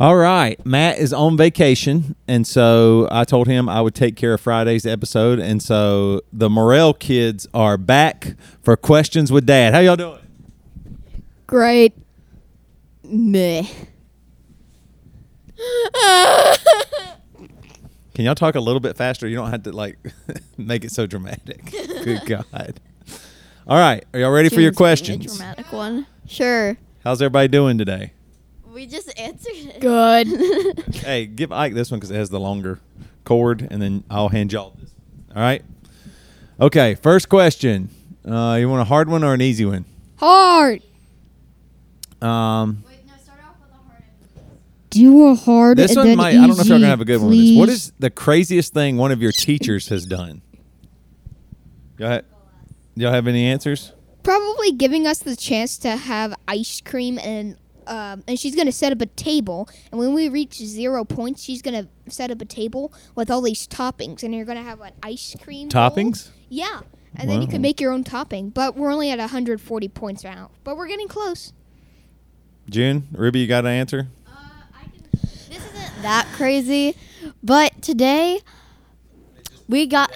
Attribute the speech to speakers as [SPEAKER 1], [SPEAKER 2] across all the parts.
[SPEAKER 1] All right. Matt is on vacation. And so I told him I would take care of Friday's episode. And so the Morrell kids are back for questions with dad. How y'all doing?
[SPEAKER 2] Great. Meh.
[SPEAKER 1] Can y'all talk a little bit faster? You don't have to like make it so dramatic. Good God. All right. Are y'all ready for your
[SPEAKER 3] giving me a
[SPEAKER 1] questions?
[SPEAKER 3] dramatic one.
[SPEAKER 2] Sure.
[SPEAKER 1] How's everybody doing today?
[SPEAKER 3] We just answered it.
[SPEAKER 2] Good.
[SPEAKER 1] Hey, give Ike this one because it has the longer cord, and then I'll hand y'all this. All right. Okay. First question. Uh, you want a hard one or an easy one?
[SPEAKER 2] hard.
[SPEAKER 1] Um,
[SPEAKER 2] Do a hard.
[SPEAKER 1] this one
[SPEAKER 2] then
[SPEAKER 1] might. I don't know if y'all
[SPEAKER 2] easy,
[SPEAKER 1] gonna have a good one. With this. What
[SPEAKER 2] please.
[SPEAKER 1] is the craziest thing one of your teachers has done? Y'all, ha- y'all have any answers?
[SPEAKER 2] probably giving us the chance to have ice cream and um, and she's gonna set up a table and when we reach zero points she's gonna set up a table with all these toppings and you're gonna have an ice cream bowl.
[SPEAKER 1] Toppings?
[SPEAKER 2] yeah and then you can make your own topping but we're only at 140 points right now but we're getting close
[SPEAKER 1] June, Ruby, you got an answer?
[SPEAKER 3] This isn't that crazy, but today we got.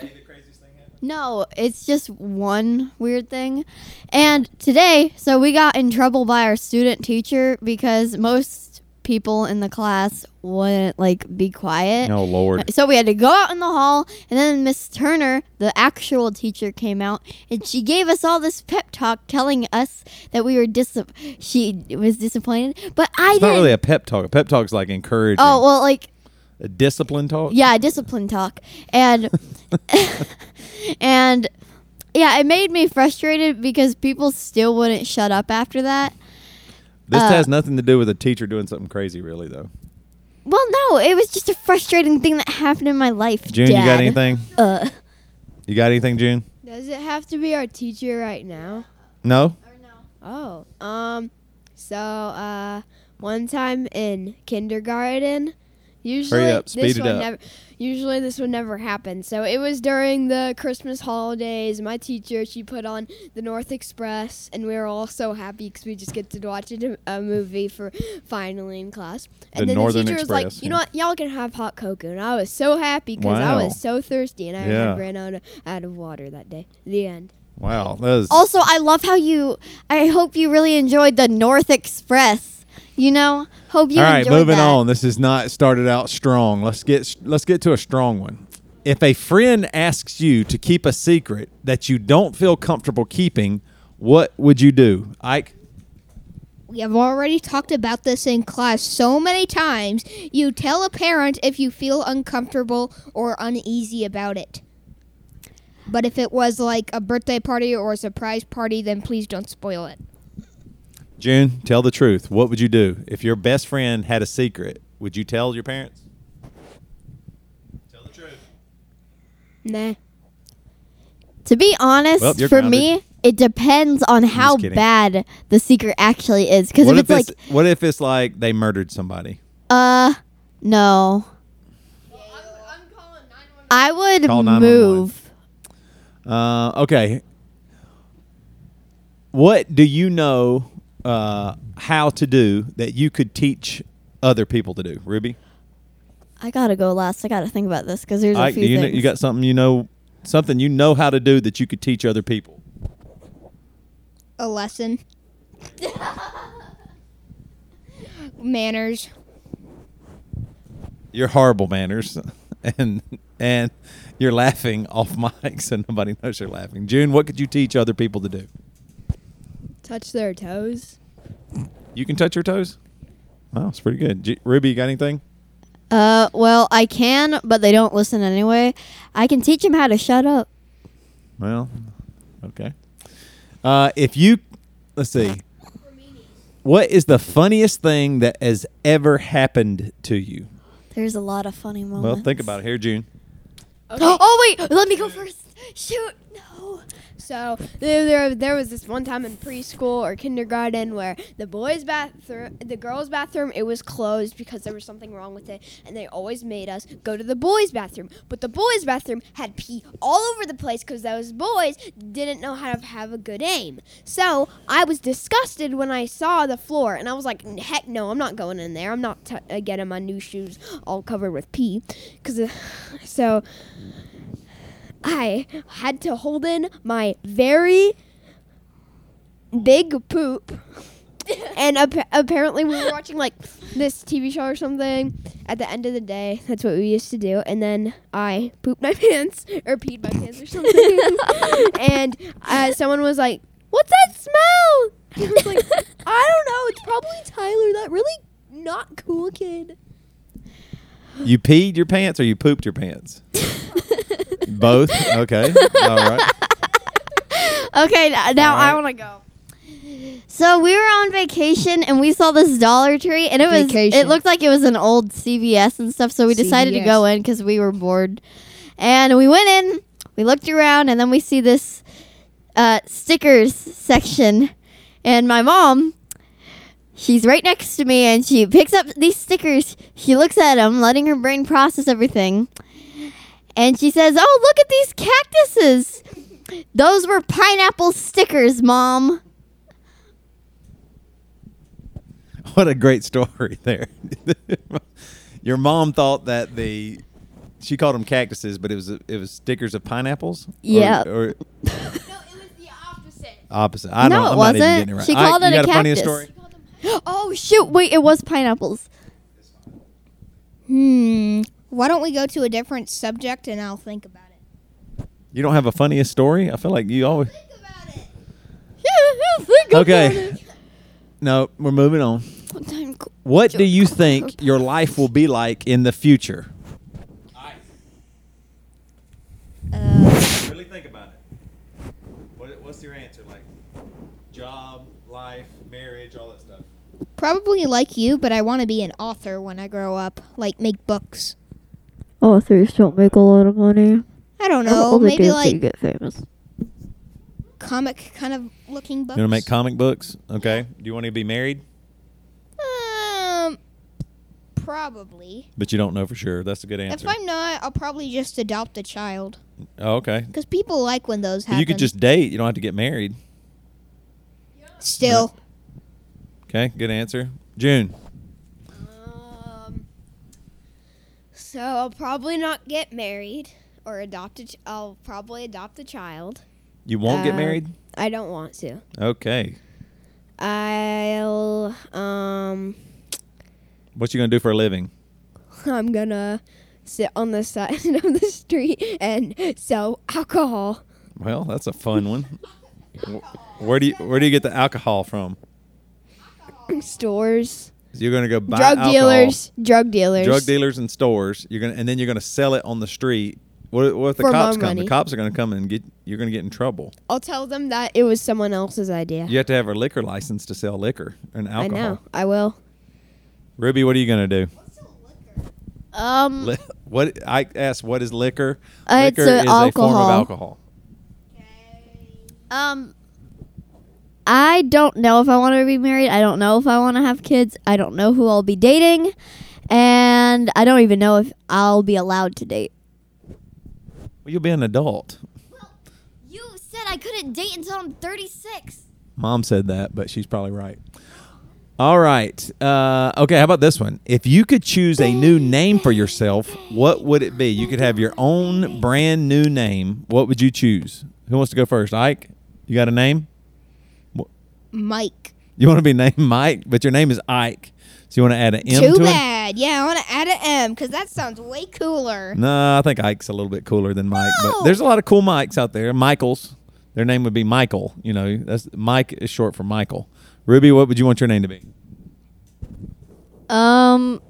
[SPEAKER 3] No, it's just one weird thing. And today, so we got in trouble by our student teacher because most people in the class wouldn't like be quiet.
[SPEAKER 1] Oh Lord.
[SPEAKER 3] So we had to go out in the hall, and then Miss Turner, the actual teacher, came out, and she gave us all this pep talk, telling us that we were dis. She was disappointed, but I
[SPEAKER 1] It's
[SPEAKER 3] didn't.
[SPEAKER 1] not really a pep talk. A pep talk's like encouraging.
[SPEAKER 3] oh well, like
[SPEAKER 1] a discipline talk.
[SPEAKER 3] yeah, discipline talk, and and yeah, it made me frustrated because people still wouldn't shut up after that.
[SPEAKER 1] This
[SPEAKER 3] uh,
[SPEAKER 1] has nothing to do with a teacher doing something crazy, really, though.
[SPEAKER 3] Well, no, it was just a frustrating thing that happened in my life.
[SPEAKER 1] June, you got anything?
[SPEAKER 3] Uh,
[SPEAKER 1] You got anything, June?
[SPEAKER 4] Does it have to be our teacher right now?
[SPEAKER 1] No.
[SPEAKER 4] Oh, um, so uh, one time in kindergarten, usually
[SPEAKER 1] up,
[SPEAKER 4] this would never. Usually this would never happen. So it was during the Christmas holidays. My teacher she put on the North Express, and we were all so happy because we just get to watch a, uh, a movie for finally in class. And
[SPEAKER 1] The
[SPEAKER 4] then
[SPEAKER 1] Northern
[SPEAKER 4] the teacher was like, "You know what? Y'all can have hot cocoa." And I was so happy because
[SPEAKER 1] Wow.
[SPEAKER 4] I was so thirsty, and I
[SPEAKER 1] Yeah.
[SPEAKER 4] ran out of, out of water that day. The end.
[SPEAKER 1] Wow.
[SPEAKER 3] Also, I love how you. I hope you really enjoyed the North Express. You know, hope you
[SPEAKER 1] All right, moving
[SPEAKER 3] that.
[SPEAKER 1] on. This is not started out strong. Let's get let's get to a strong one. If a friend asks you to keep a secret that you don't feel comfortable keeping, what would you do, Ike?
[SPEAKER 2] we have already talked about this in class so many times you tell a parent if you feel uncomfortable or uneasy about it but if it was like a birthday party or a surprise party then please don't spoil it
[SPEAKER 1] June, tell the truth. What would you do if your best friend had a secret? Would you tell your parents? Tell the truth.
[SPEAKER 4] Nah.
[SPEAKER 3] To be honest,
[SPEAKER 1] Well,
[SPEAKER 3] for
[SPEAKER 1] grounded.
[SPEAKER 3] me, it depends on how bad the secret actually is. Because if
[SPEAKER 1] if
[SPEAKER 3] it's
[SPEAKER 1] it's
[SPEAKER 3] like,
[SPEAKER 1] what if it's like they murdered somebody?
[SPEAKER 3] uh, no, I would
[SPEAKER 1] Call 911.
[SPEAKER 3] move.
[SPEAKER 1] Uh, okay. What do you know uh, how to do that you could teach other people to do, Ruby?
[SPEAKER 3] I gotta go last. I gotta think about this because there's a few
[SPEAKER 1] do you know,
[SPEAKER 3] things.
[SPEAKER 1] you got something you know something you know how to do that you could teach other people?
[SPEAKER 2] a lesson manners
[SPEAKER 1] Your horrible manners, and and you're laughing off mic, so nobody knows you're laughing. June, what could you teach other people to do?
[SPEAKER 4] Touch their toes.
[SPEAKER 1] You can touch your toes. Wow, it's pretty good. J- Ruby, you got anything?
[SPEAKER 3] uh, well, I can, but they don't listen anyway. I can teach them how to shut up.
[SPEAKER 1] Well, okay. Uh, if you, let's see, what is the funniest thing that has ever happened to you?
[SPEAKER 3] There's a lot of funny moments.
[SPEAKER 1] Well, think about it. Here, June.
[SPEAKER 3] oh wait, let me go first. Shoot, no.
[SPEAKER 4] So there, there, was this one time in preschool or kindergarten where the boys' bathroom, the girls' bathroom, it was closed because there was something wrong with it, and they always made us go to the boys' bathroom. But the boys' bathroom had pee all over the place because those boys didn't know how to have a good aim. So I was disgusted when I saw the floor, and I was like, "Heck no, I'm not going in there. I'm not t- uh, getting my new shoes all covered with pee." Because uh, so. I had to hold in my very big poop. and ap- apparently we were watching like this TV show or something at the end of the day. That's what we used to do. And then I pooped my pants or peed my pants or something. and uh, someone was like, "What's that smell?" And I was like, "I don't know. It's probably Tyler, that really not cool kid."
[SPEAKER 1] You peed your pants or you pooped your pants? Both. Okay. All right.
[SPEAKER 3] Okay, n- now
[SPEAKER 1] All
[SPEAKER 3] I want to go. So we were on vacation and we saw this Dollar Tree and it was
[SPEAKER 2] Vacation.
[SPEAKER 3] it looked like it was an old CVS and stuff. So we decided to
[SPEAKER 2] CVS.
[SPEAKER 3] go in because we were bored, and we went in. We looked around and then we see this uh, stickers section, and my mom. She's right next to me and she picks up these stickers. She looks at them, letting her brain process everything. And she says, Oh, look at these cactuses. Those were pineapple stickers, Mom.
[SPEAKER 1] What a great story there. Your mom thought that the she called them cactuses, but it was it was stickers of pineapples.
[SPEAKER 3] Yeah.
[SPEAKER 1] Or,
[SPEAKER 4] No, it was the opposite.
[SPEAKER 1] opposite. I
[SPEAKER 3] No,
[SPEAKER 1] don't.
[SPEAKER 3] it
[SPEAKER 1] I'm not even
[SPEAKER 3] wasn't.
[SPEAKER 1] getting it right.
[SPEAKER 3] She
[SPEAKER 1] Ike,
[SPEAKER 3] called it a
[SPEAKER 1] got a funnier
[SPEAKER 3] cactus.
[SPEAKER 1] story?
[SPEAKER 3] Oh, shoot. Wait, it was pineapples.
[SPEAKER 2] Hmm. Why don't we go to a different subject and I'll think about it.
[SPEAKER 1] You don't have a funniest story? I feel like you always.
[SPEAKER 2] Think about it.
[SPEAKER 3] Yeah, think about
[SPEAKER 1] Okay.
[SPEAKER 3] it.
[SPEAKER 1] No, we're moving on.
[SPEAKER 3] One time co-
[SPEAKER 1] What do you think your life will be like in the future?
[SPEAKER 2] Uh,
[SPEAKER 1] Really think about it. What, what's your answer? Like job, life, marriage, all that stuff.
[SPEAKER 2] probably like you, but I want to be an author when I grow up. Like make books.
[SPEAKER 3] Authors don't make a lot of money.
[SPEAKER 2] I don't know.
[SPEAKER 3] they
[SPEAKER 2] Maybe
[SPEAKER 3] do is you
[SPEAKER 2] like
[SPEAKER 3] get famous.
[SPEAKER 2] comic kind of looking books.
[SPEAKER 1] You want to make comic books? Okay. Do you want to be married?
[SPEAKER 2] Um, probably.
[SPEAKER 1] But you don't know for sure. That's a good answer.
[SPEAKER 2] If I'm not, I'll probably just adopt a child.
[SPEAKER 1] oh, okay.
[SPEAKER 2] Because people like when those happen.
[SPEAKER 1] You could just date. You don't have to get married.
[SPEAKER 2] still.
[SPEAKER 1] Okay. Good answer. June.
[SPEAKER 4] Um, so I'll probably not get married or adopt a. Ch- I'll probably adopt a child.
[SPEAKER 1] You won't get
[SPEAKER 4] Uh,
[SPEAKER 1] married?
[SPEAKER 4] I don't want to.
[SPEAKER 1] Okay.
[SPEAKER 4] I'll um.
[SPEAKER 1] What you gonna do for a living?
[SPEAKER 4] I'm gonna sit on the side of the street and sell alcohol.
[SPEAKER 1] Well, that's a fun one. Where do you where do you get the alcohol from?
[SPEAKER 4] Stores,
[SPEAKER 1] You're gonna go buy
[SPEAKER 4] drug
[SPEAKER 1] alcohol,
[SPEAKER 4] dealers, drug dealers,
[SPEAKER 1] drug dealers and stores. You're gonna and then you're gonna sell it on the street. What, what if the
[SPEAKER 4] For
[SPEAKER 1] cops
[SPEAKER 4] more
[SPEAKER 1] come? The cops are gonna come and get. You're gonna get in trouble.
[SPEAKER 4] I'll tell them that it was someone else's idea.
[SPEAKER 1] You have to have a liquor license to sell liquor and
[SPEAKER 4] I
[SPEAKER 1] alcohol.
[SPEAKER 4] know. I will.
[SPEAKER 1] Ruby, what are you gonna do?
[SPEAKER 3] Um,
[SPEAKER 1] Li- what I asked, what is liquor?
[SPEAKER 3] Uh, it's
[SPEAKER 1] liquor
[SPEAKER 3] a
[SPEAKER 1] is a form
[SPEAKER 3] alcohol.
[SPEAKER 1] of alcohol.
[SPEAKER 3] um, I don't know if I want to be married. I don't know if I want to have kids. I don't know who I'll be dating, and I don't even know if I'll be allowed to date.
[SPEAKER 1] Well, you'll be an adult.
[SPEAKER 3] Well, you said I couldn't date until I'm 36.
[SPEAKER 1] Mom said that, but she's probably right. All right. Uh, okay. How about this one? If you could choose a new name for yourself, what would it be? You could have your own brand new name. What would you choose? Who wants to go first? Ike, you got a name?
[SPEAKER 2] Mike.
[SPEAKER 1] You want to be named Mike, but your name is Ike. So you want to add an M
[SPEAKER 2] Too
[SPEAKER 1] to it?
[SPEAKER 2] bad. Yeah, I want to add an M because that sounds way cooler.
[SPEAKER 1] No, I think Ike's a little bit cooler than Mike. But there's a lot of cool Mikes out there. Michaels. Their name would be Michael. You know, that's Mike is short for Michael. Ruby, what would you want your name to be?
[SPEAKER 3] Um,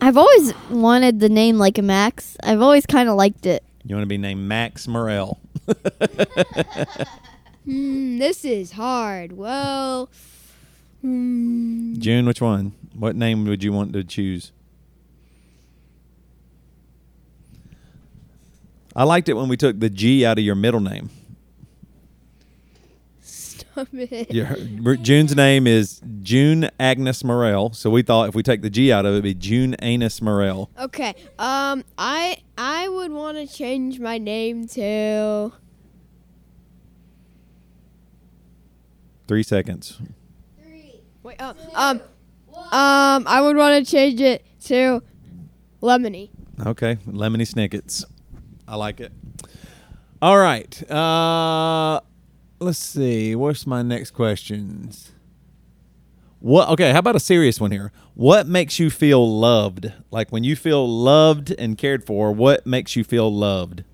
[SPEAKER 3] I've always wanted the name like a Max. I've always kind of liked it.
[SPEAKER 1] You want to be named Max Morrell.
[SPEAKER 4] Hmm, this is hard. Well, hmm,
[SPEAKER 1] June, which one? What name would you want to choose? I liked it when we took the G out of your middle name.
[SPEAKER 4] Stop it.
[SPEAKER 1] Your, June's name is June Agnes Morrell, so we thought if we take the G out of it, it'd be June Anus Morrell.
[SPEAKER 4] Okay. Um, I I would want to change my name to.
[SPEAKER 1] Three seconds. Three.
[SPEAKER 4] Wait. Uh, um. Um. I would want to change it to Lemony.
[SPEAKER 1] Okay, Lemony Snickets. I like it. All right. Uh, let's see. What's my next questions? What? Okay. How about a serious one here? What makes you feel loved? Like when you feel loved and cared for, what makes you feel loved?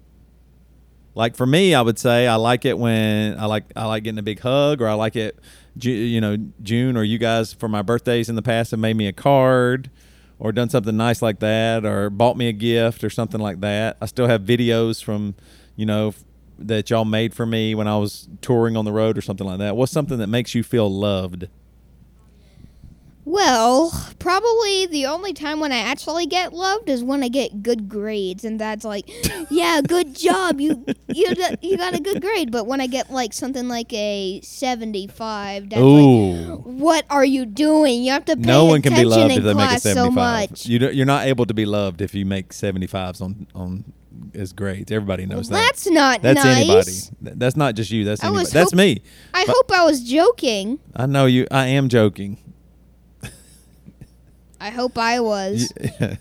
[SPEAKER 1] Like for me, I would say I like it when I like I like getting a big hug, or I like it, you know, June or you guys for my birthdays in the past have made me a card, or done something nice like that, or bought me a gift or something like that. I still have videos from, you know, that y'all made for me when I was touring on the road or something like that. What's something that makes you feel loved?
[SPEAKER 2] Well, probably the only time when I actually get loved is when I get good grades, and that's like, yeah, good job, you you you got a good grade. But when I get like something like a seventy-five, that's like, what are you doing? You have to pay
[SPEAKER 1] No one can be loved if they make a
[SPEAKER 2] class so
[SPEAKER 1] 75.
[SPEAKER 2] much.
[SPEAKER 1] You you're not able to be loved if you make 75s on on as grades. Everybody knows that.
[SPEAKER 2] That's not
[SPEAKER 1] That's
[SPEAKER 2] nice.
[SPEAKER 1] anybody. That's not just you. That's anybody. That's me.
[SPEAKER 2] I
[SPEAKER 1] But-
[SPEAKER 2] hope I was joking.
[SPEAKER 1] I know you. I am joking.
[SPEAKER 2] I hope I was.
[SPEAKER 1] I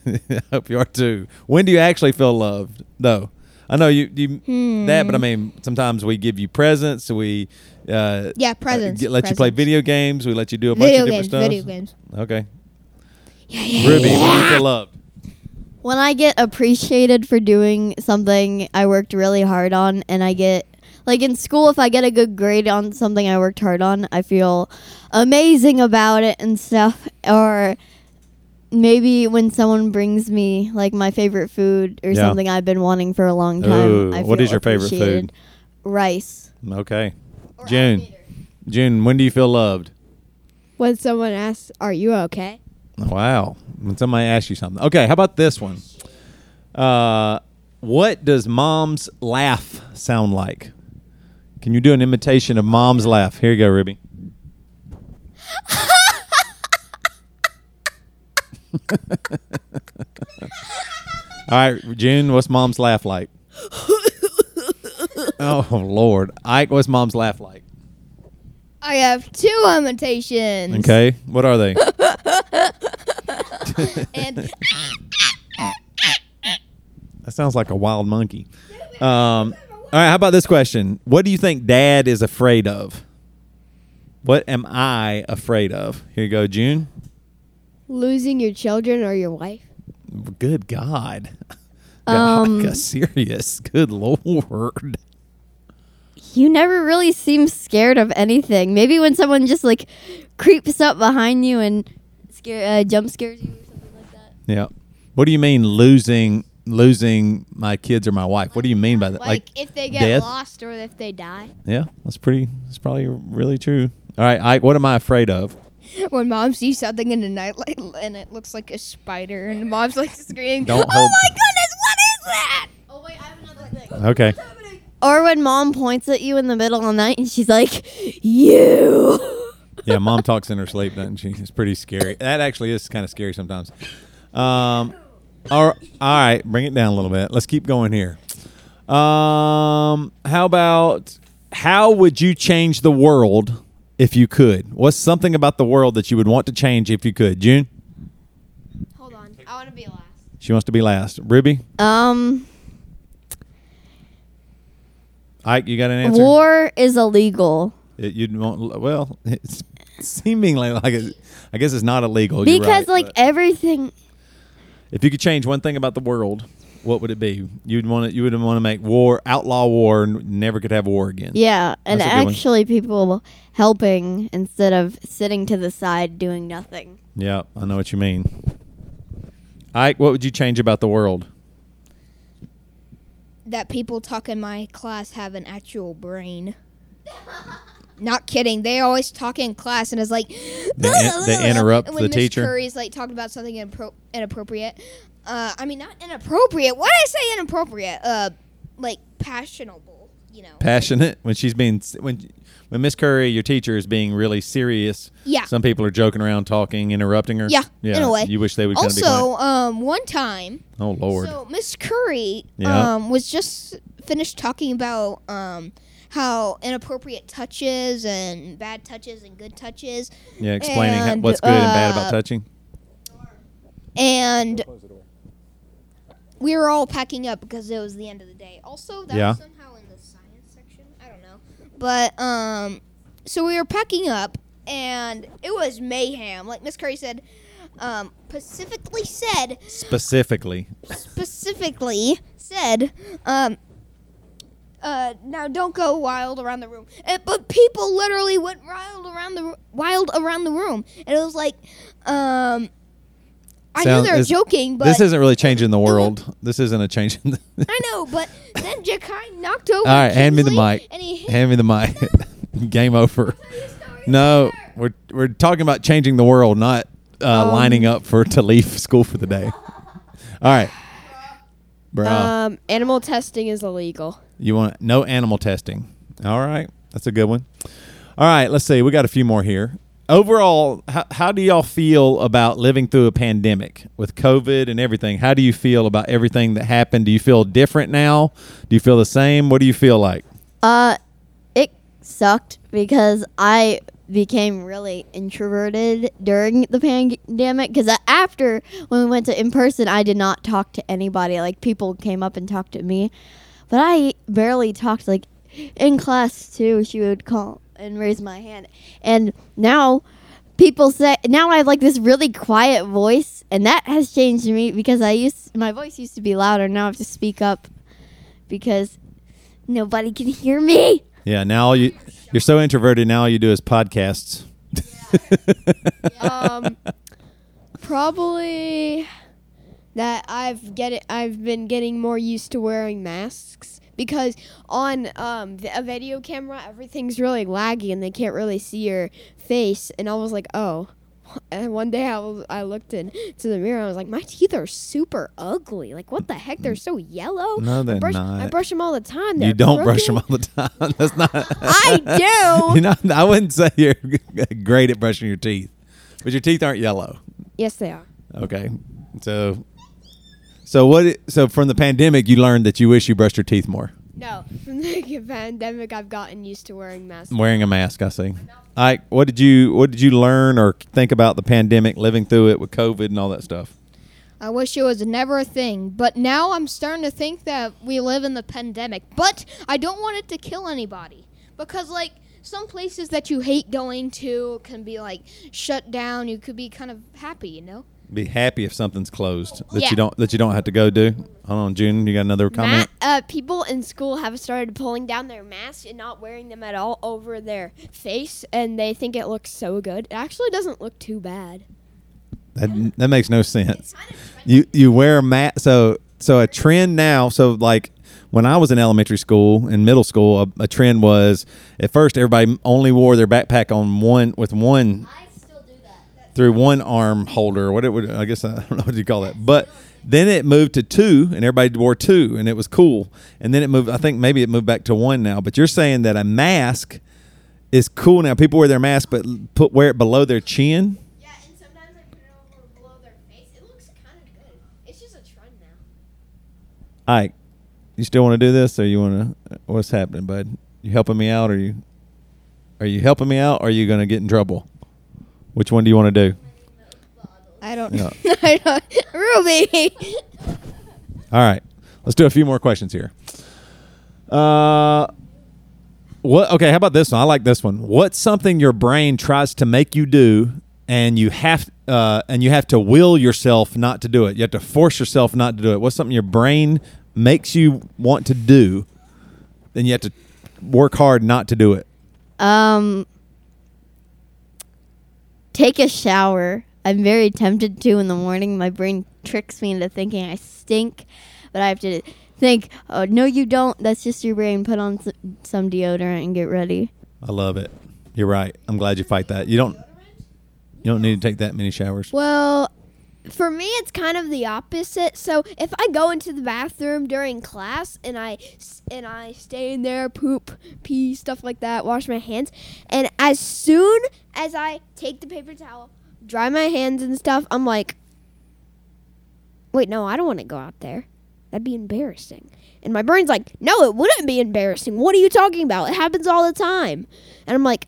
[SPEAKER 1] hope you are too. When do you actually feel loved, though? I know you, you that, but I mean, sometimes we give you presents. We, uh,
[SPEAKER 2] Yeah,
[SPEAKER 1] uh,
[SPEAKER 2] presents.
[SPEAKER 1] get- let you play video games. We let you do a bunch
[SPEAKER 2] Video
[SPEAKER 1] of
[SPEAKER 2] games.
[SPEAKER 1] different stuff.
[SPEAKER 2] Video games.
[SPEAKER 1] Okay,
[SPEAKER 2] Yeah, yeah,
[SPEAKER 1] Ruby,
[SPEAKER 2] yeah.
[SPEAKER 1] when do you feel loved?
[SPEAKER 3] When I get appreciated for doing something I worked really hard on, and I get like in school, if I get a good grade on something I worked hard on, I feel amazing about it and stuff. Or maybe when someone brings me like my favorite food or
[SPEAKER 1] Yeah.
[SPEAKER 3] something I've been wanting for a long time.
[SPEAKER 1] Ooh,
[SPEAKER 3] I feel
[SPEAKER 1] what is your favorite food?
[SPEAKER 3] Rice.
[SPEAKER 1] Okay, June. June, when do you feel loved?
[SPEAKER 4] When someone asks, "Are you okay?"
[SPEAKER 1] Wow. When somebody asks you something. Okay, how about this one? Uh, what does mom's laugh sound like? Can you do an imitation of mom's laugh? Here you go, Ruby. All right, June, what's mom's laugh like? oh, Lord. Ike, what's mom's laugh like?
[SPEAKER 2] I have two imitations.
[SPEAKER 1] Okay, what are they?
[SPEAKER 2] And
[SPEAKER 1] That sounds like a wild monkey. Um, all right, how about this question? What do you think dad is afraid of? What am I afraid of? Here you go, June.
[SPEAKER 4] Losing your children or your wife?
[SPEAKER 1] Good God.
[SPEAKER 3] Um,
[SPEAKER 1] Got serious. Good Lord.
[SPEAKER 3] You never really seem scared of anything. Maybe when someone just like creeps up behind you and scare, uh, jump scares you or something like that.
[SPEAKER 1] Yeah. What do you mean losing losing my kids or my wife? What do you mean by that?
[SPEAKER 4] Like, if they get
[SPEAKER 1] death?
[SPEAKER 4] lost or if they die.
[SPEAKER 1] yeah, that's pretty. That's probably really true. All right, Ike. What am I afraid of?
[SPEAKER 2] when mom sees something in the night light and it looks like a spider, and mom's like screaming,
[SPEAKER 1] Don't
[SPEAKER 2] "Oh
[SPEAKER 1] hold-
[SPEAKER 2] my goodness, what is that?"
[SPEAKER 3] Oh wait, I have another thing.
[SPEAKER 1] Okay.
[SPEAKER 3] Or when mom points at you in the middle of the night and she's like, "You."
[SPEAKER 1] yeah, mom talks in her sleep, doesn't she? It's pretty scary. That actually is kind of scary sometimes. Um, all, all right, bring it down a little bit. Let's keep going here. Um, how about how would you change the world if you could? What's something about the world that you would want to change if you could? June,
[SPEAKER 4] Hold on. I want to be last.
[SPEAKER 1] she wants to be last. Ruby,
[SPEAKER 3] Um,
[SPEAKER 1] Ike, you got an answer?
[SPEAKER 3] war is illegal
[SPEAKER 1] It- you'd want well, it's seemingly like it, I guess it's not illegal
[SPEAKER 3] because
[SPEAKER 1] right,
[SPEAKER 3] like
[SPEAKER 1] but-
[SPEAKER 3] everything.
[SPEAKER 1] If you could change one thing about the world, what would it be? You'd want to you would want to make war outlaw war and never could have war again.
[SPEAKER 3] Yeah, and
[SPEAKER 1] That's a good one.
[SPEAKER 3] actually people helping instead of sitting to the side doing nothing.
[SPEAKER 1] Yeah, I know what you mean. Ike, what would you change about the world?
[SPEAKER 2] That people talk in my class have an actual brain. Not kidding. They always talk in class, and it's like
[SPEAKER 1] They in- they interrupt
[SPEAKER 2] And when
[SPEAKER 1] the
[SPEAKER 2] Miss
[SPEAKER 1] teacher?
[SPEAKER 2] Curry's like talking about something inappro- inappropriate. Uh, I mean, not inappropriate. Why did I say inappropriate? Uh, like passionable, you know.
[SPEAKER 1] Passionate when she's being when when Miss Curry, your teacher, is being really serious.
[SPEAKER 2] Yeah.
[SPEAKER 1] Some people are joking around, talking, interrupting her.
[SPEAKER 2] Yeah,
[SPEAKER 1] Yeah.
[SPEAKER 2] in a way.
[SPEAKER 1] You wish they would
[SPEAKER 2] also, um, one time,
[SPEAKER 1] Oh Lord.
[SPEAKER 2] so Miss Curry
[SPEAKER 1] Yeah.
[SPEAKER 2] um, was just finished talking about um, how inappropriate touches and bad touches and good touches,
[SPEAKER 1] yeah. Explaining how, what's good and bad
[SPEAKER 2] uh,
[SPEAKER 1] about touching.
[SPEAKER 2] and we were all packing up because it was the end of the day. Also, that
[SPEAKER 1] Yeah.
[SPEAKER 2] was somehow in the science section. I don't know, but um, so we were packing up, and it was mayhem. Like Miss Curry said, um, specifically said,
[SPEAKER 1] Specifically.
[SPEAKER 2] specifically said, um. Uh, now don't go wild around the room. Uh, but people literally went wild around the wild around the room, and it was like, um, I
[SPEAKER 1] Sound-
[SPEAKER 2] knew they're
[SPEAKER 1] is-
[SPEAKER 2] joking, but
[SPEAKER 1] this isn't really changing the world. This isn't a change in the.
[SPEAKER 2] I know, but then Jakai knocked over.
[SPEAKER 1] All right, hand me the
[SPEAKER 2] Kingsley,
[SPEAKER 1] mic.
[SPEAKER 2] And he hit
[SPEAKER 1] Hand me the mic. Game over. No, we're we're talking about changing the world, not uh,
[SPEAKER 2] Um,
[SPEAKER 1] lining up for to leave school for the day. All right, bro.
[SPEAKER 4] Um, animal testing is illegal.
[SPEAKER 1] you want no animal testing? All right, that's a good one. All right, let's see. We got a few more here. Overall, how, how do y'all feel about living through a pandemic with COVID and everything? How do you feel about everything that happened? Do you feel different now? Do you feel the same? What do you feel like?
[SPEAKER 3] Uh, it sucked because I became really introverted during the pandemic. Because after when we went to in person, I did not talk to anybody. Like people came up and talked to me, but I barely talked. Like in class too, she would call and raise my hand, and now. People say now I have like this really quiet voice, and that has changed me because I used my voice used to be louder. Now I have to speak up because nobody can hear me.
[SPEAKER 1] Yeah, now all you you're so introverted. Now all you do is podcasts.
[SPEAKER 4] Um, probably that I've get it. I've been getting more used to wearing masks because on um a video camera everything's really laggy and they can't really see your face. And I was like, oh. And one day I was I looked into the mirror and I was like, my teeth are super ugly. Like what the heck? They're so yellow.
[SPEAKER 1] No, they're
[SPEAKER 4] I brush,
[SPEAKER 1] not.
[SPEAKER 4] I brush them all the time.
[SPEAKER 1] you
[SPEAKER 4] They're
[SPEAKER 1] don't brush them all the time. That's not.
[SPEAKER 4] I do.
[SPEAKER 1] you know, I wouldn't say you're great at brushing your teeth, but your teeth aren't yellow.
[SPEAKER 4] yes, they are.
[SPEAKER 1] Okay, so so what? So from the pandemic, you learned that you wish you brushed your teeth more.
[SPEAKER 4] No, from the pandemic, I've gotten used to wearing masks.
[SPEAKER 1] Wearing a mask, I see. Ike, what did you what did you learn or think about the pandemic, living through it with COVID and all that stuff?
[SPEAKER 2] I wish it was never a thing, but now I'm starting to think that we live in the pandemic. But I don't want it to kill anybody because, like, some places that you hate going to can be like shut down. You could be kind of happy, you know.
[SPEAKER 1] Be happy if something's closed that
[SPEAKER 2] Yeah.
[SPEAKER 1] you don't that you don't have to go do. Hold on, June, you got another comment?
[SPEAKER 4] Ma- uh, people in school have started pulling down their masks and not wearing them at all over their face, and they think it looks so good. It actually doesn't look too bad.
[SPEAKER 1] That that makes no sense. You you wear a mask. So so a trend now. So like when I was in elementary school and middle school, a, a trend was at first everybody only wore their backpack on one with one
[SPEAKER 3] I still do that.
[SPEAKER 1] Through one arm holder. or What it would I guess I don't know what you call that, but. Then it moved to two, and everybody wore two, and it was cool. And then it moved. I think maybe it moved back to one now. But you're saying that a mask is cool now. People wear their mask, but put wear it below their chin.
[SPEAKER 4] Yeah, and sometimes I put it over below their face. It looks kind of good. It's just a trend now.
[SPEAKER 1] Ike, you still want to do this, or you want to? What's happening, bud? You helping me out, or you? Are you helping me out, or are you going to get in trouble? Which one do you want to do?
[SPEAKER 2] I don't.
[SPEAKER 1] Yeah.
[SPEAKER 2] I don't. Ruby.
[SPEAKER 1] All right, let's do a few more questions here. Uh, what? Okay, how about this one? I like this one. What's something your brain tries to make you do, and you have uh, and you have to will yourself not to do it. You have to force yourself not to do it. What's something your brain makes you want to do, then you have to work hard not to do it.
[SPEAKER 3] Um, take a shower. I'm very tempted to in the morning. My brain tricks me into thinking I stink, but I have to think, oh, no, you don't. That's just your brain. Put on some deodorant and get ready.
[SPEAKER 1] I love it. You're right. I'm glad you fight that. You don't. You don't need to take that many showers.
[SPEAKER 4] Well, for me it's kind of the opposite. So if i go into the bathroom during class and i and i stay in there poop pee stuff like that wash my hands and as soon as i take the paper towel dry my hands and stuff i'm like wait no i don't want to go out there. That'd be embarrassing. And my brain's like no it wouldn't be embarrassing. What are you talking about? It happens all the time. And i'm like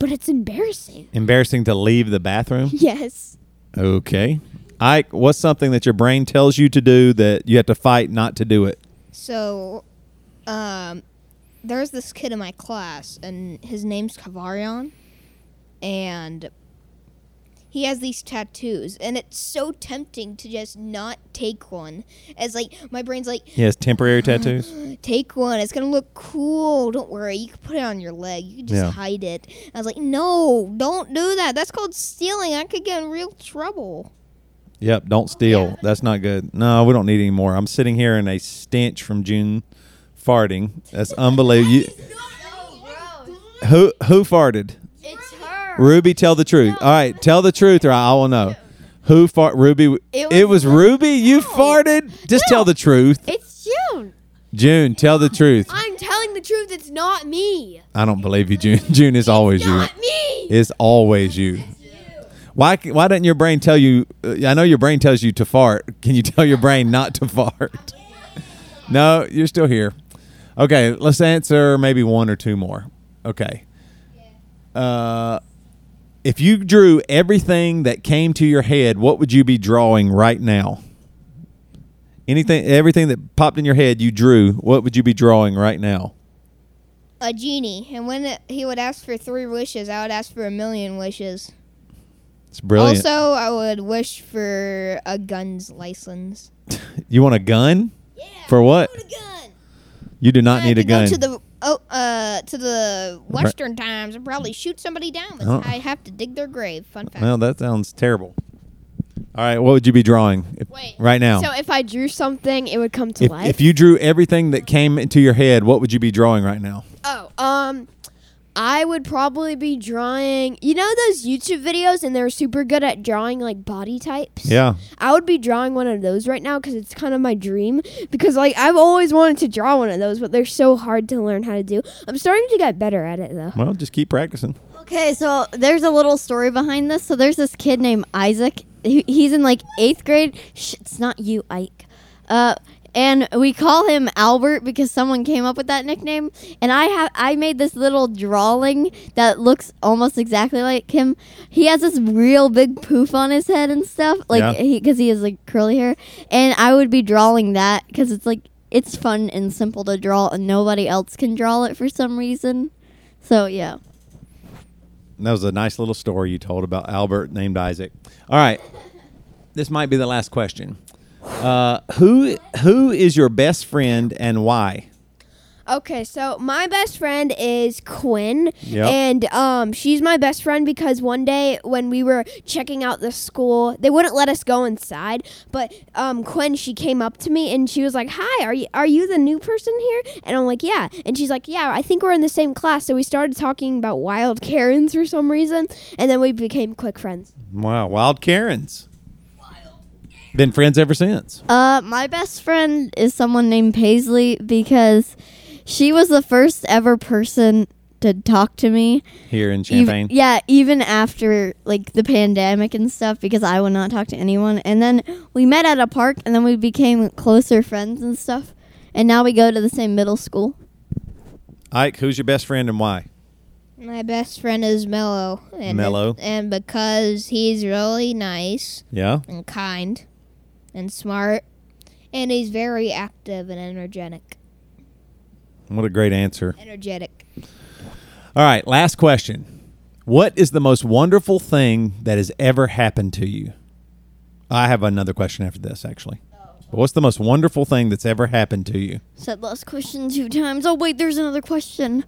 [SPEAKER 4] but it's embarrassing
[SPEAKER 1] Embarrassing to leave the bathroom.
[SPEAKER 4] yes
[SPEAKER 1] Okay. Ike, what's something that your brain tells you to do that you have to fight not to do it?
[SPEAKER 2] So, um, there's this kid in my class, and his name's Kavarion, and he has these tattoos, and it's so tempting to just not take one. As like my brain's like,
[SPEAKER 1] He has temporary tattoos.
[SPEAKER 2] take one. It's gonna look cool. Don't worry. You can put it on your leg. You can just
[SPEAKER 1] Yeah.
[SPEAKER 2] hide it. I was like, no, don't do that. That's called stealing. I could get in real trouble.
[SPEAKER 1] Yep, don't steal. That's not good. No, we don't need any more. I'm sitting here in a stench from June farting. That's unbelievable. You, who who farted? Ruby, tell the truth. All right, tell the truth, or I will know. Who fart? Ruby. It was, Ruby. You farted. Just tell the truth.
[SPEAKER 3] It's June.
[SPEAKER 1] June, tell the truth.
[SPEAKER 4] I'm telling the truth. It's not me.
[SPEAKER 1] I don't believe you, June. June is always you.
[SPEAKER 4] Not me.
[SPEAKER 1] It's always you. Why? c- Why doesn't your brain tell you? Uh, I know your brain tells you to fart. Can you tell your brain not to fart? No, you're still here. Okay, let's answer maybe one or two more. Okay. Uh, if you drew everything that came to your head, what would you be drawing right now? Anything, everything that popped in your head, you drew. What would you be drawing right now?
[SPEAKER 2] A genie, and when it, he would ask for three wishes, I would ask for a million wishes.
[SPEAKER 1] It's brilliant.
[SPEAKER 2] Also, I would wish for a gun's license.
[SPEAKER 1] you want a gun? Yeah. For what?
[SPEAKER 2] a gun.
[SPEAKER 1] You do not
[SPEAKER 2] I
[SPEAKER 1] need a gun.
[SPEAKER 2] Go to the oh, uh, to the Western Times and probably shoot somebody down, but
[SPEAKER 1] Oh.
[SPEAKER 2] I have to dig their grave. Fun fact.
[SPEAKER 1] Well, that sounds terrible. All right, what would you be drawing if,
[SPEAKER 4] Wait.
[SPEAKER 1] right now?
[SPEAKER 4] So if I drew something, it would come to
[SPEAKER 1] if,
[SPEAKER 4] life.
[SPEAKER 1] if you drew everything that came into your head, what would you be drawing right now?
[SPEAKER 4] oh, um, I would probably be drawing. You know those YouTube videos, and they're super good at drawing like body types.
[SPEAKER 1] Yeah.
[SPEAKER 4] I would be drawing one of those right now because it's kind of my dream. Because like I've always wanted to draw one of those, but they're so hard to learn how to do. I'm starting to get better at it though.
[SPEAKER 1] Well, just keep practicing.
[SPEAKER 3] Okay, so there's a little story behind this. So there's this kid named Isaac. He's in like eighth grade. Shh, it's not you, Ike. Uh, and we call him Albert because someone came up with that nickname. And I have I made this little drawing that looks almost exactly like him. He has this real big poof on his head and stuff, like
[SPEAKER 1] Yeah.
[SPEAKER 3] he because he has like curly hair. And I would be drawing that because it's like it's fun and simple to draw, and nobody else can draw it for some reason. So yeah.
[SPEAKER 1] That was a nice little story you told about Albert named Isaac. All right, this might be the last question. Uh, who who is your best friend and why?
[SPEAKER 4] Okay, so my best friend is Quinn,
[SPEAKER 1] Yep.
[SPEAKER 4] and um, she's my best friend because one day when we were checking out the school, they wouldn't let us go inside. But um, Quinn, she came up to me and she was like, "Hi, are you are you the new person here?" And I'm like, "Yeah." And she's like, "Yeah, I think we're in the same class." So we started talking about wild Karens for some reason, and then we became quick friends.
[SPEAKER 1] Wow, Wild Karens. Been friends ever since.
[SPEAKER 3] Uh, my best friend is someone named Paisley because she was the first ever person to talk to me.
[SPEAKER 1] Here in
[SPEAKER 3] Ev-
[SPEAKER 1] Champaign.
[SPEAKER 3] yeah, even after like the pandemic and stuff, because I would not talk to anyone. And then we met at a park, and then we became closer friends and stuff. And now we go to the same middle school.
[SPEAKER 1] Ike, who's your best friend and why?
[SPEAKER 2] My best friend is Mello. And
[SPEAKER 1] Mello.
[SPEAKER 2] and because he's really nice
[SPEAKER 1] Yeah.
[SPEAKER 2] and kind and smart, and he's very active and energetic.
[SPEAKER 1] What a great answer.
[SPEAKER 2] Energetic.
[SPEAKER 1] All right, last question. What is the most wonderful thing that has ever happened to you? I have another question after this, actually. But what's the most wonderful thing that's ever happened to you?
[SPEAKER 3] Said last question two times. Oh wait, there's another question.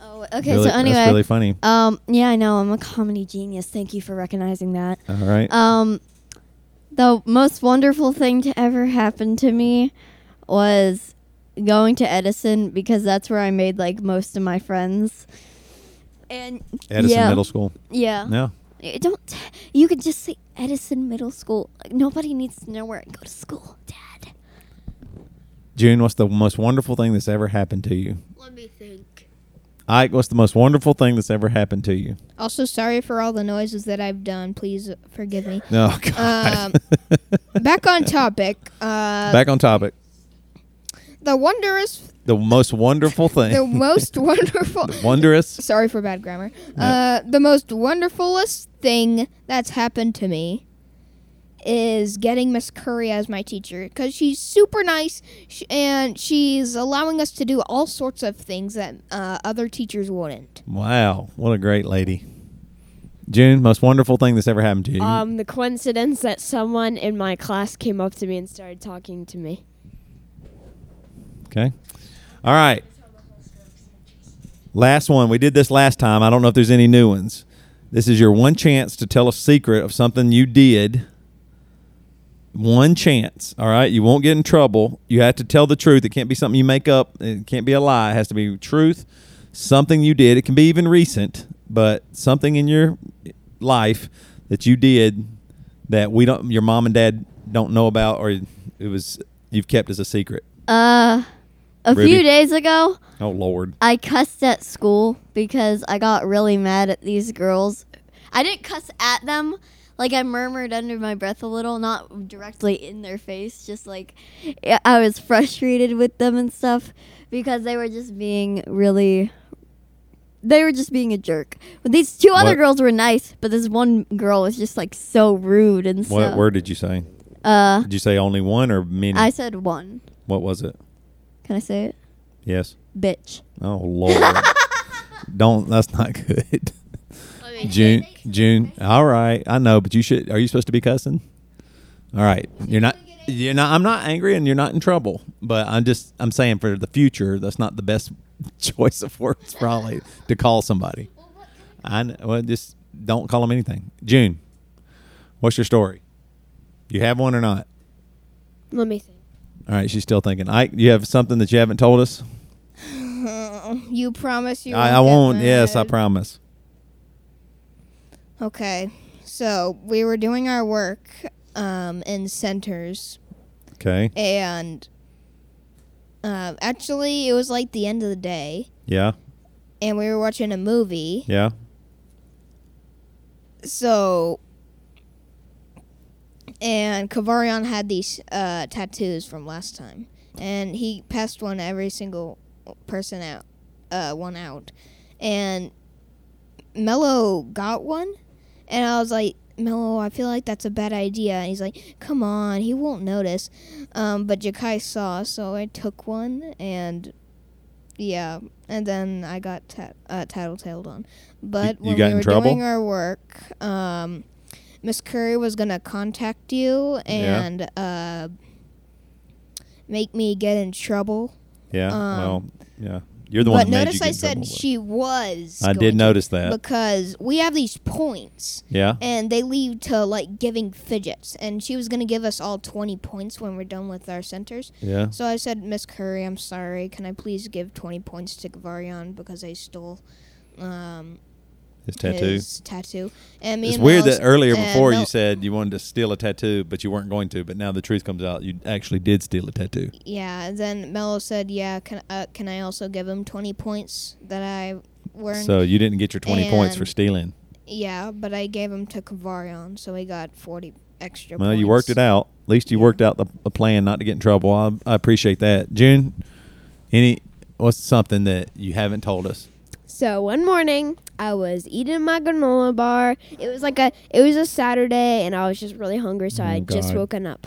[SPEAKER 3] Oh, okay.
[SPEAKER 1] Really-
[SPEAKER 3] so anyway,
[SPEAKER 1] that's really funny.
[SPEAKER 3] um, yeah, I know I'm a comedy genius. Thank you for recognizing that.
[SPEAKER 1] All right.
[SPEAKER 3] Um, the most wonderful thing to ever happen to me was going to Edison because that's where I made like most of my friends. And
[SPEAKER 1] Edison
[SPEAKER 3] yeah,
[SPEAKER 1] Middle School.
[SPEAKER 3] Yeah,
[SPEAKER 1] Yeah.
[SPEAKER 3] You don't. You could just say Edison Middle School. Like nobody needs to know where I go to school, Dad.
[SPEAKER 1] June, what's the most wonderful thing that's ever happened to you?
[SPEAKER 4] Let me think.
[SPEAKER 1] Ike, what's the most wonderful thing that's ever happened to you?
[SPEAKER 2] Also, sorry for all the noises that I've done. Please forgive me.
[SPEAKER 1] Oh God.
[SPEAKER 2] Um, Back on topic. Uh,
[SPEAKER 1] Back on topic.
[SPEAKER 2] the wondrous,
[SPEAKER 1] The most wonderful thing.
[SPEAKER 2] the most wonderful.
[SPEAKER 1] Wondrous.
[SPEAKER 2] Sorry for bad grammar.
[SPEAKER 1] Yeah.
[SPEAKER 2] Uh, the most wonderfulest thing that's happened to me is getting Miss Curry as my teacher because she's super nice and she's allowing us to do all sorts of things that uh, other teachers wouldn't.
[SPEAKER 1] Wow, what a great lady. June, most wonderful thing that's ever happened to you.
[SPEAKER 4] Um, the coincidence that someone in my class came up to me and started talking to me.
[SPEAKER 1] okay. All right. Last one. We did this last time. I don't know if there's any new ones. This is your one chance to tell a secret of something you did. One chance. All right. You won't get in trouble. You have to tell the truth. It can't be something you make up. It can't be a lie. It has to be truth. Something you did. It can be even recent, but something in your life that you did that we don't your mom and dad don't know about or it was you've kept as a secret.
[SPEAKER 3] Uh, a
[SPEAKER 1] Ruby.
[SPEAKER 3] few days ago,
[SPEAKER 1] Oh Lord.
[SPEAKER 3] I cussed at school because I got really mad at these girls. I didn't cuss at them. Like I murmured under my breath a little, not directly in their face, just like I- was frustrated with them and stuff because they were just being really they were just being a jerk. But these two other
[SPEAKER 1] What-
[SPEAKER 3] girls were nice, but this one girl was just like so rude and
[SPEAKER 1] What word did you say?
[SPEAKER 3] uh
[SPEAKER 1] Did you say only one or many?
[SPEAKER 3] I said one.
[SPEAKER 1] what was it?
[SPEAKER 3] Can I say it?
[SPEAKER 1] Yes.
[SPEAKER 3] Bitch.
[SPEAKER 1] Oh Lord. don't that's not good. June June. All right. I know, but you should are you supposed to be cussing? All right. You're not you're not I'm not angry and you're not in trouble. But I'm just I'm saying for the future that's not the best choice of words probably to call somebody. I know, well just don't call them anything. June. What's your story? You have one or not?
[SPEAKER 4] Let me think.
[SPEAKER 1] All right, she's still thinking. Ike, you have something that you haven't told us?
[SPEAKER 2] you promise you
[SPEAKER 1] I, I won't. Yes, I promise.
[SPEAKER 2] Okay, so we were doing our work um, in centers,
[SPEAKER 1] Okay.
[SPEAKER 2] and uh, actually, it was like the end of the day,
[SPEAKER 1] Yeah.
[SPEAKER 2] and we were watching a movie.
[SPEAKER 1] Yeah.
[SPEAKER 2] So, and Kavarian had these uh, tattoos from last time, and he passed one every single person out, uh, one out, and Mello got one, and I was like, Mello, I feel like that's a bad idea. And he's like, Come on, he won't notice. Um, but Jakai saw, so I took one, and yeah, and then I got tat- uh, tattletaled on. But
[SPEAKER 1] you
[SPEAKER 2] when
[SPEAKER 1] got
[SPEAKER 2] we
[SPEAKER 1] in
[SPEAKER 2] were
[SPEAKER 1] trouble?
[SPEAKER 2] doing our work, um, Miss Curry was gonna contact you
[SPEAKER 1] Yeah.
[SPEAKER 2] and uh, make me get in trouble.
[SPEAKER 1] Yeah.
[SPEAKER 2] Um,
[SPEAKER 1] well, yeah. You're the one
[SPEAKER 2] but
[SPEAKER 1] that made
[SPEAKER 2] notice I said she was.
[SPEAKER 1] I did notice that.
[SPEAKER 2] because we have these points
[SPEAKER 1] yeah.
[SPEAKER 2] and they lead to like giving fidgets and she was going to give us all 20 points when we're done with our centers
[SPEAKER 1] Yeah.
[SPEAKER 2] so i said miss curry i'm sorry can i please give 20 points to Gavarian because i stole um,
[SPEAKER 1] His tattoo.
[SPEAKER 2] his tattoo and me
[SPEAKER 1] It's
[SPEAKER 2] and
[SPEAKER 1] weird
[SPEAKER 2] Mel-
[SPEAKER 1] that earlier
[SPEAKER 2] and
[SPEAKER 1] before you said you wanted to steal a tattoo, but you weren't going to. But now the truth comes out, you actually did steal a tattoo.
[SPEAKER 2] yeah and then mello said yeah can, uh, can i also give him 20 points that i weren't
[SPEAKER 1] So you didn't get your 20 points for stealing.
[SPEAKER 2] yeah but i gave him to Kavarian, so he got 40 extra
[SPEAKER 1] Well, you worked it out. At least you worked out the, the plan not to get in trouble. I, I appreciate that. June, any what's something that you haven't told us?
[SPEAKER 4] So one morning, I was eating my granola bar. It was like a it was a Saturday, and I was just really hungry, so
[SPEAKER 1] Oh,
[SPEAKER 4] I had just woken up.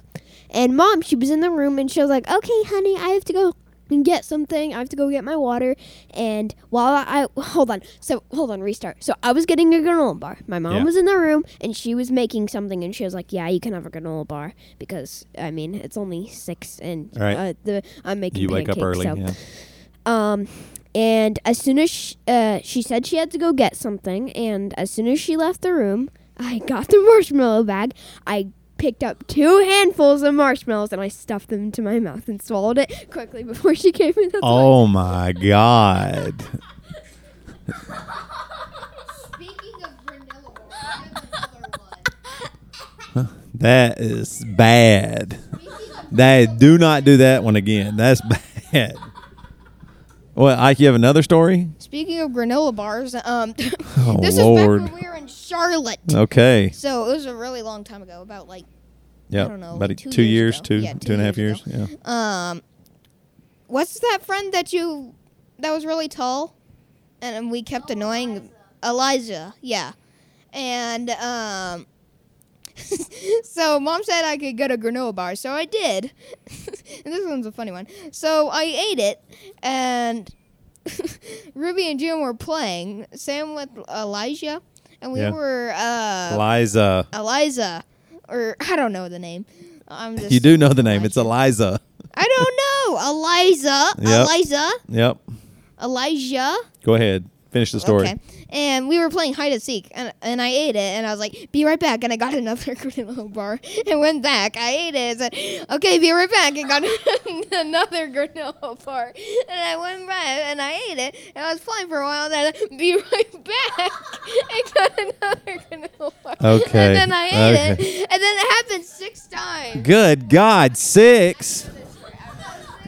[SPEAKER 4] And mom, she was in the room, and she was like, "Okay, honey, I have to go and get something. I have to go get my water." And while I, I hold on, so hold on, restart. So I was getting a granola bar. My mom
[SPEAKER 1] Yeah.
[SPEAKER 4] was in the room, and she was making something, and she was like, "Yeah, you can have a granola bar because I mean it's only six, and
[SPEAKER 1] right.
[SPEAKER 4] uh, the I'm making
[SPEAKER 1] You wake up early.
[SPEAKER 4] so
[SPEAKER 1] Yeah.
[SPEAKER 4] um, and as soon as she, uh, she said she had to go get something, and as soon as she left the room, I got the marshmallow bag. I picked up two handfuls of marshmallows and I stuffed them into my mouth and swallowed it quickly before she gave me the.
[SPEAKER 1] Oh my God.
[SPEAKER 2] Speaking of vanilla,
[SPEAKER 1] That is bad. That do not do that one again. That's bad. Well, Ike, you have another story?
[SPEAKER 2] Speaking of granola bars, um,
[SPEAKER 1] Oh
[SPEAKER 2] this
[SPEAKER 1] Lord.
[SPEAKER 2] is back when we were in Charlotte.
[SPEAKER 1] Okay.
[SPEAKER 2] So it was a really long time ago, about like
[SPEAKER 1] Yeah.
[SPEAKER 2] I don't know,
[SPEAKER 1] About
[SPEAKER 2] like
[SPEAKER 1] two,
[SPEAKER 2] two
[SPEAKER 1] years,
[SPEAKER 2] years
[SPEAKER 1] two,
[SPEAKER 2] Yeah,
[SPEAKER 1] two
[SPEAKER 2] two
[SPEAKER 1] and a half
[SPEAKER 2] years
[SPEAKER 1] years. Yeah.
[SPEAKER 2] um, what's that friend that you that was really tall, and we kept annoying Eliza? Yeah, and um. so mom said I could get a granola bar, so I did. and this one's a funny one. So I ate it, and Ruby and Jim were playing. Sam with Elijah, and we
[SPEAKER 1] Yeah.
[SPEAKER 2] were uh,
[SPEAKER 1] Liza.
[SPEAKER 2] Eliza, or I don't know the name. I'm just
[SPEAKER 1] You do know the name. It's Eliza.
[SPEAKER 2] I don't know. Eliza.
[SPEAKER 1] Yep.
[SPEAKER 2] Eliza.
[SPEAKER 1] Yep.
[SPEAKER 2] Elijah.
[SPEAKER 1] Go ahead. Finish the story.
[SPEAKER 2] Okay. And we were playing hide and seek, and, and I ate it, and I was like, "Be right back," and I got another granola bar, and went back. I ate it, and said, "Okay, be right back," and got another granola bar, and I went back and I ate it, and I was fine for a while. And Then I, be right back, and got another granola bar.
[SPEAKER 1] Okay,
[SPEAKER 2] And then I ate
[SPEAKER 1] okay.
[SPEAKER 2] it, and then it happened six times.
[SPEAKER 1] Good God. Six.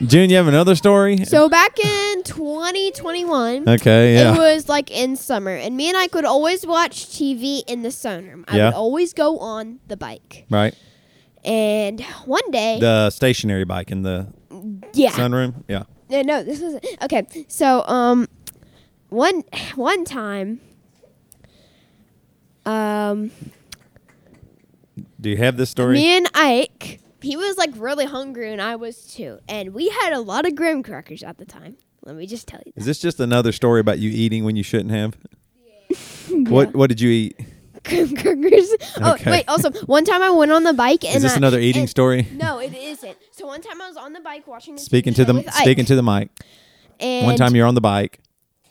[SPEAKER 1] June, you have another story?
[SPEAKER 4] So back in 2021,
[SPEAKER 1] okay. Yeah.
[SPEAKER 4] it was like in summer, and me and I could always watch TV in the sunroom. I
[SPEAKER 1] Yeah.
[SPEAKER 4] would always go on the bike.
[SPEAKER 1] right.
[SPEAKER 4] And one day,
[SPEAKER 1] The stationary bike in the
[SPEAKER 4] yeah,
[SPEAKER 1] sunroom. Yeah.
[SPEAKER 4] no, no, this was okay. So, um, one one time, um,
[SPEAKER 1] Do you have this story?
[SPEAKER 4] me and Ike, he was like really hungry, and I was too, and we had a lot of graham crackers at the time. Let me just tell you.
[SPEAKER 1] Is this just another story about you eating when you shouldn't have? What What did you eat?
[SPEAKER 4] graham crackers. Oh
[SPEAKER 1] Okay.
[SPEAKER 4] wait, also one time I went on the bike and
[SPEAKER 1] Is this
[SPEAKER 4] I-
[SPEAKER 1] another eating
[SPEAKER 4] and-
[SPEAKER 1] story?
[SPEAKER 4] No, it isn't. So one time I was on the bike watching
[SPEAKER 1] Speaking
[SPEAKER 4] TV
[SPEAKER 1] to the speaking
[SPEAKER 4] Ike,
[SPEAKER 1] to the mic.
[SPEAKER 4] and
[SPEAKER 1] One time you're on the bike.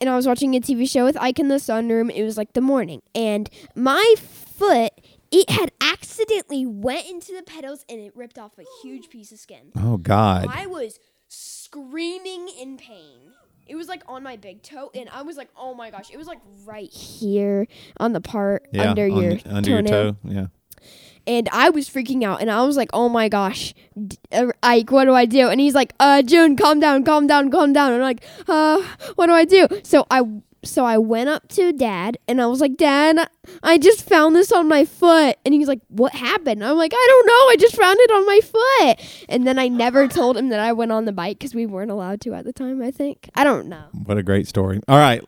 [SPEAKER 4] and I was watching a TV show with Ike in the sunroom. It was like the morning, and my foot it had accidentally went into the pedals and it ripped off a huge piece of skin.
[SPEAKER 1] Oh God.
[SPEAKER 4] I was screaming in pain. It was like on my big toe, and I was like, "Oh my gosh!" It was like right here on the part
[SPEAKER 1] Yeah.
[SPEAKER 4] under your
[SPEAKER 1] under your toe. Yeah.
[SPEAKER 4] and I was freaking out, and I was like, "Oh my gosh, D- uh, Ike, what do I do?" And he's like, "Uh, June, calm down, calm down, calm down." And I'm like, "Uh, what do I do?" So I, so I went up to Dad, and I was like, "Dad, I just found this on my foot," and he's like, "What happened?" I'm like, "I don't know, I just found it on my foot." And then I never told him that I went on the bike because we weren't allowed to at the time. I think I don't know.
[SPEAKER 1] What a great story. All right.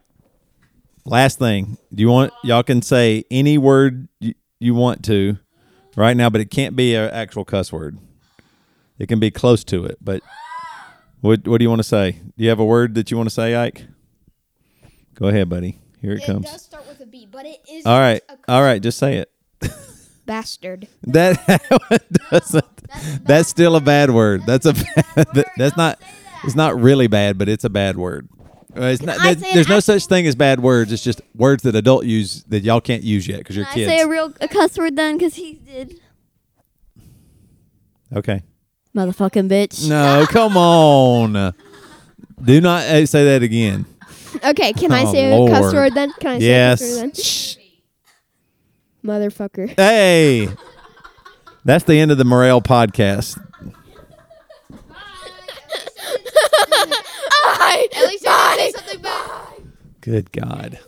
[SPEAKER 1] Last thing. Do you want y'all can say any word you, you want to right now, but it can't be an actual cuss word. It can be close to it, but what what do you want to say? Do you have a word that you want to say, Ike? Go ahead, buddy. Here it,
[SPEAKER 2] It
[SPEAKER 1] comes.
[SPEAKER 2] does start with a B, but it is
[SPEAKER 1] All right. All right, just say it.
[SPEAKER 2] bastard.
[SPEAKER 1] That doesn't. That's still a bad word. That's a. Bad, that's not. It's not really bad, but it's a bad word. Uh, it's not,
[SPEAKER 3] I
[SPEAKER 1] there-
[SPEAKER 3] say an
[SPEAKER 1] there's no such thing as bad words. It's just words that adult use that y'all can't use yet because you're
[SPEAKER 3] Can I
[SPEAKER 1] kids.
[SPEAKER 3] say a real a cuss word then? Because he did.
[SPEAKER 1] okay.
[SPEAKER 3] Motherfucking bitch.
[SPEAKER 1] No, come on. Do not uh, say that again.
[SPEAKER 4] Okay, can I
[SPEAKER 1] Oh,
[SPEAKER 4] say a cuss
[SPEAKER 1] Lord.
[SPEAKER 4] word then? Can I say
[SPEAKER 1] Yes.
[SPEAKER 4] a cuss word then?
[SPEAKER 1] Shh.
[SPEAKER 4] Motherfucker.
[SPEAKER 1] Hey. That's the end of the Morrell podcast.
[SPEAKER 2] At least I did something bad.
[SPEAKER 1] Good God.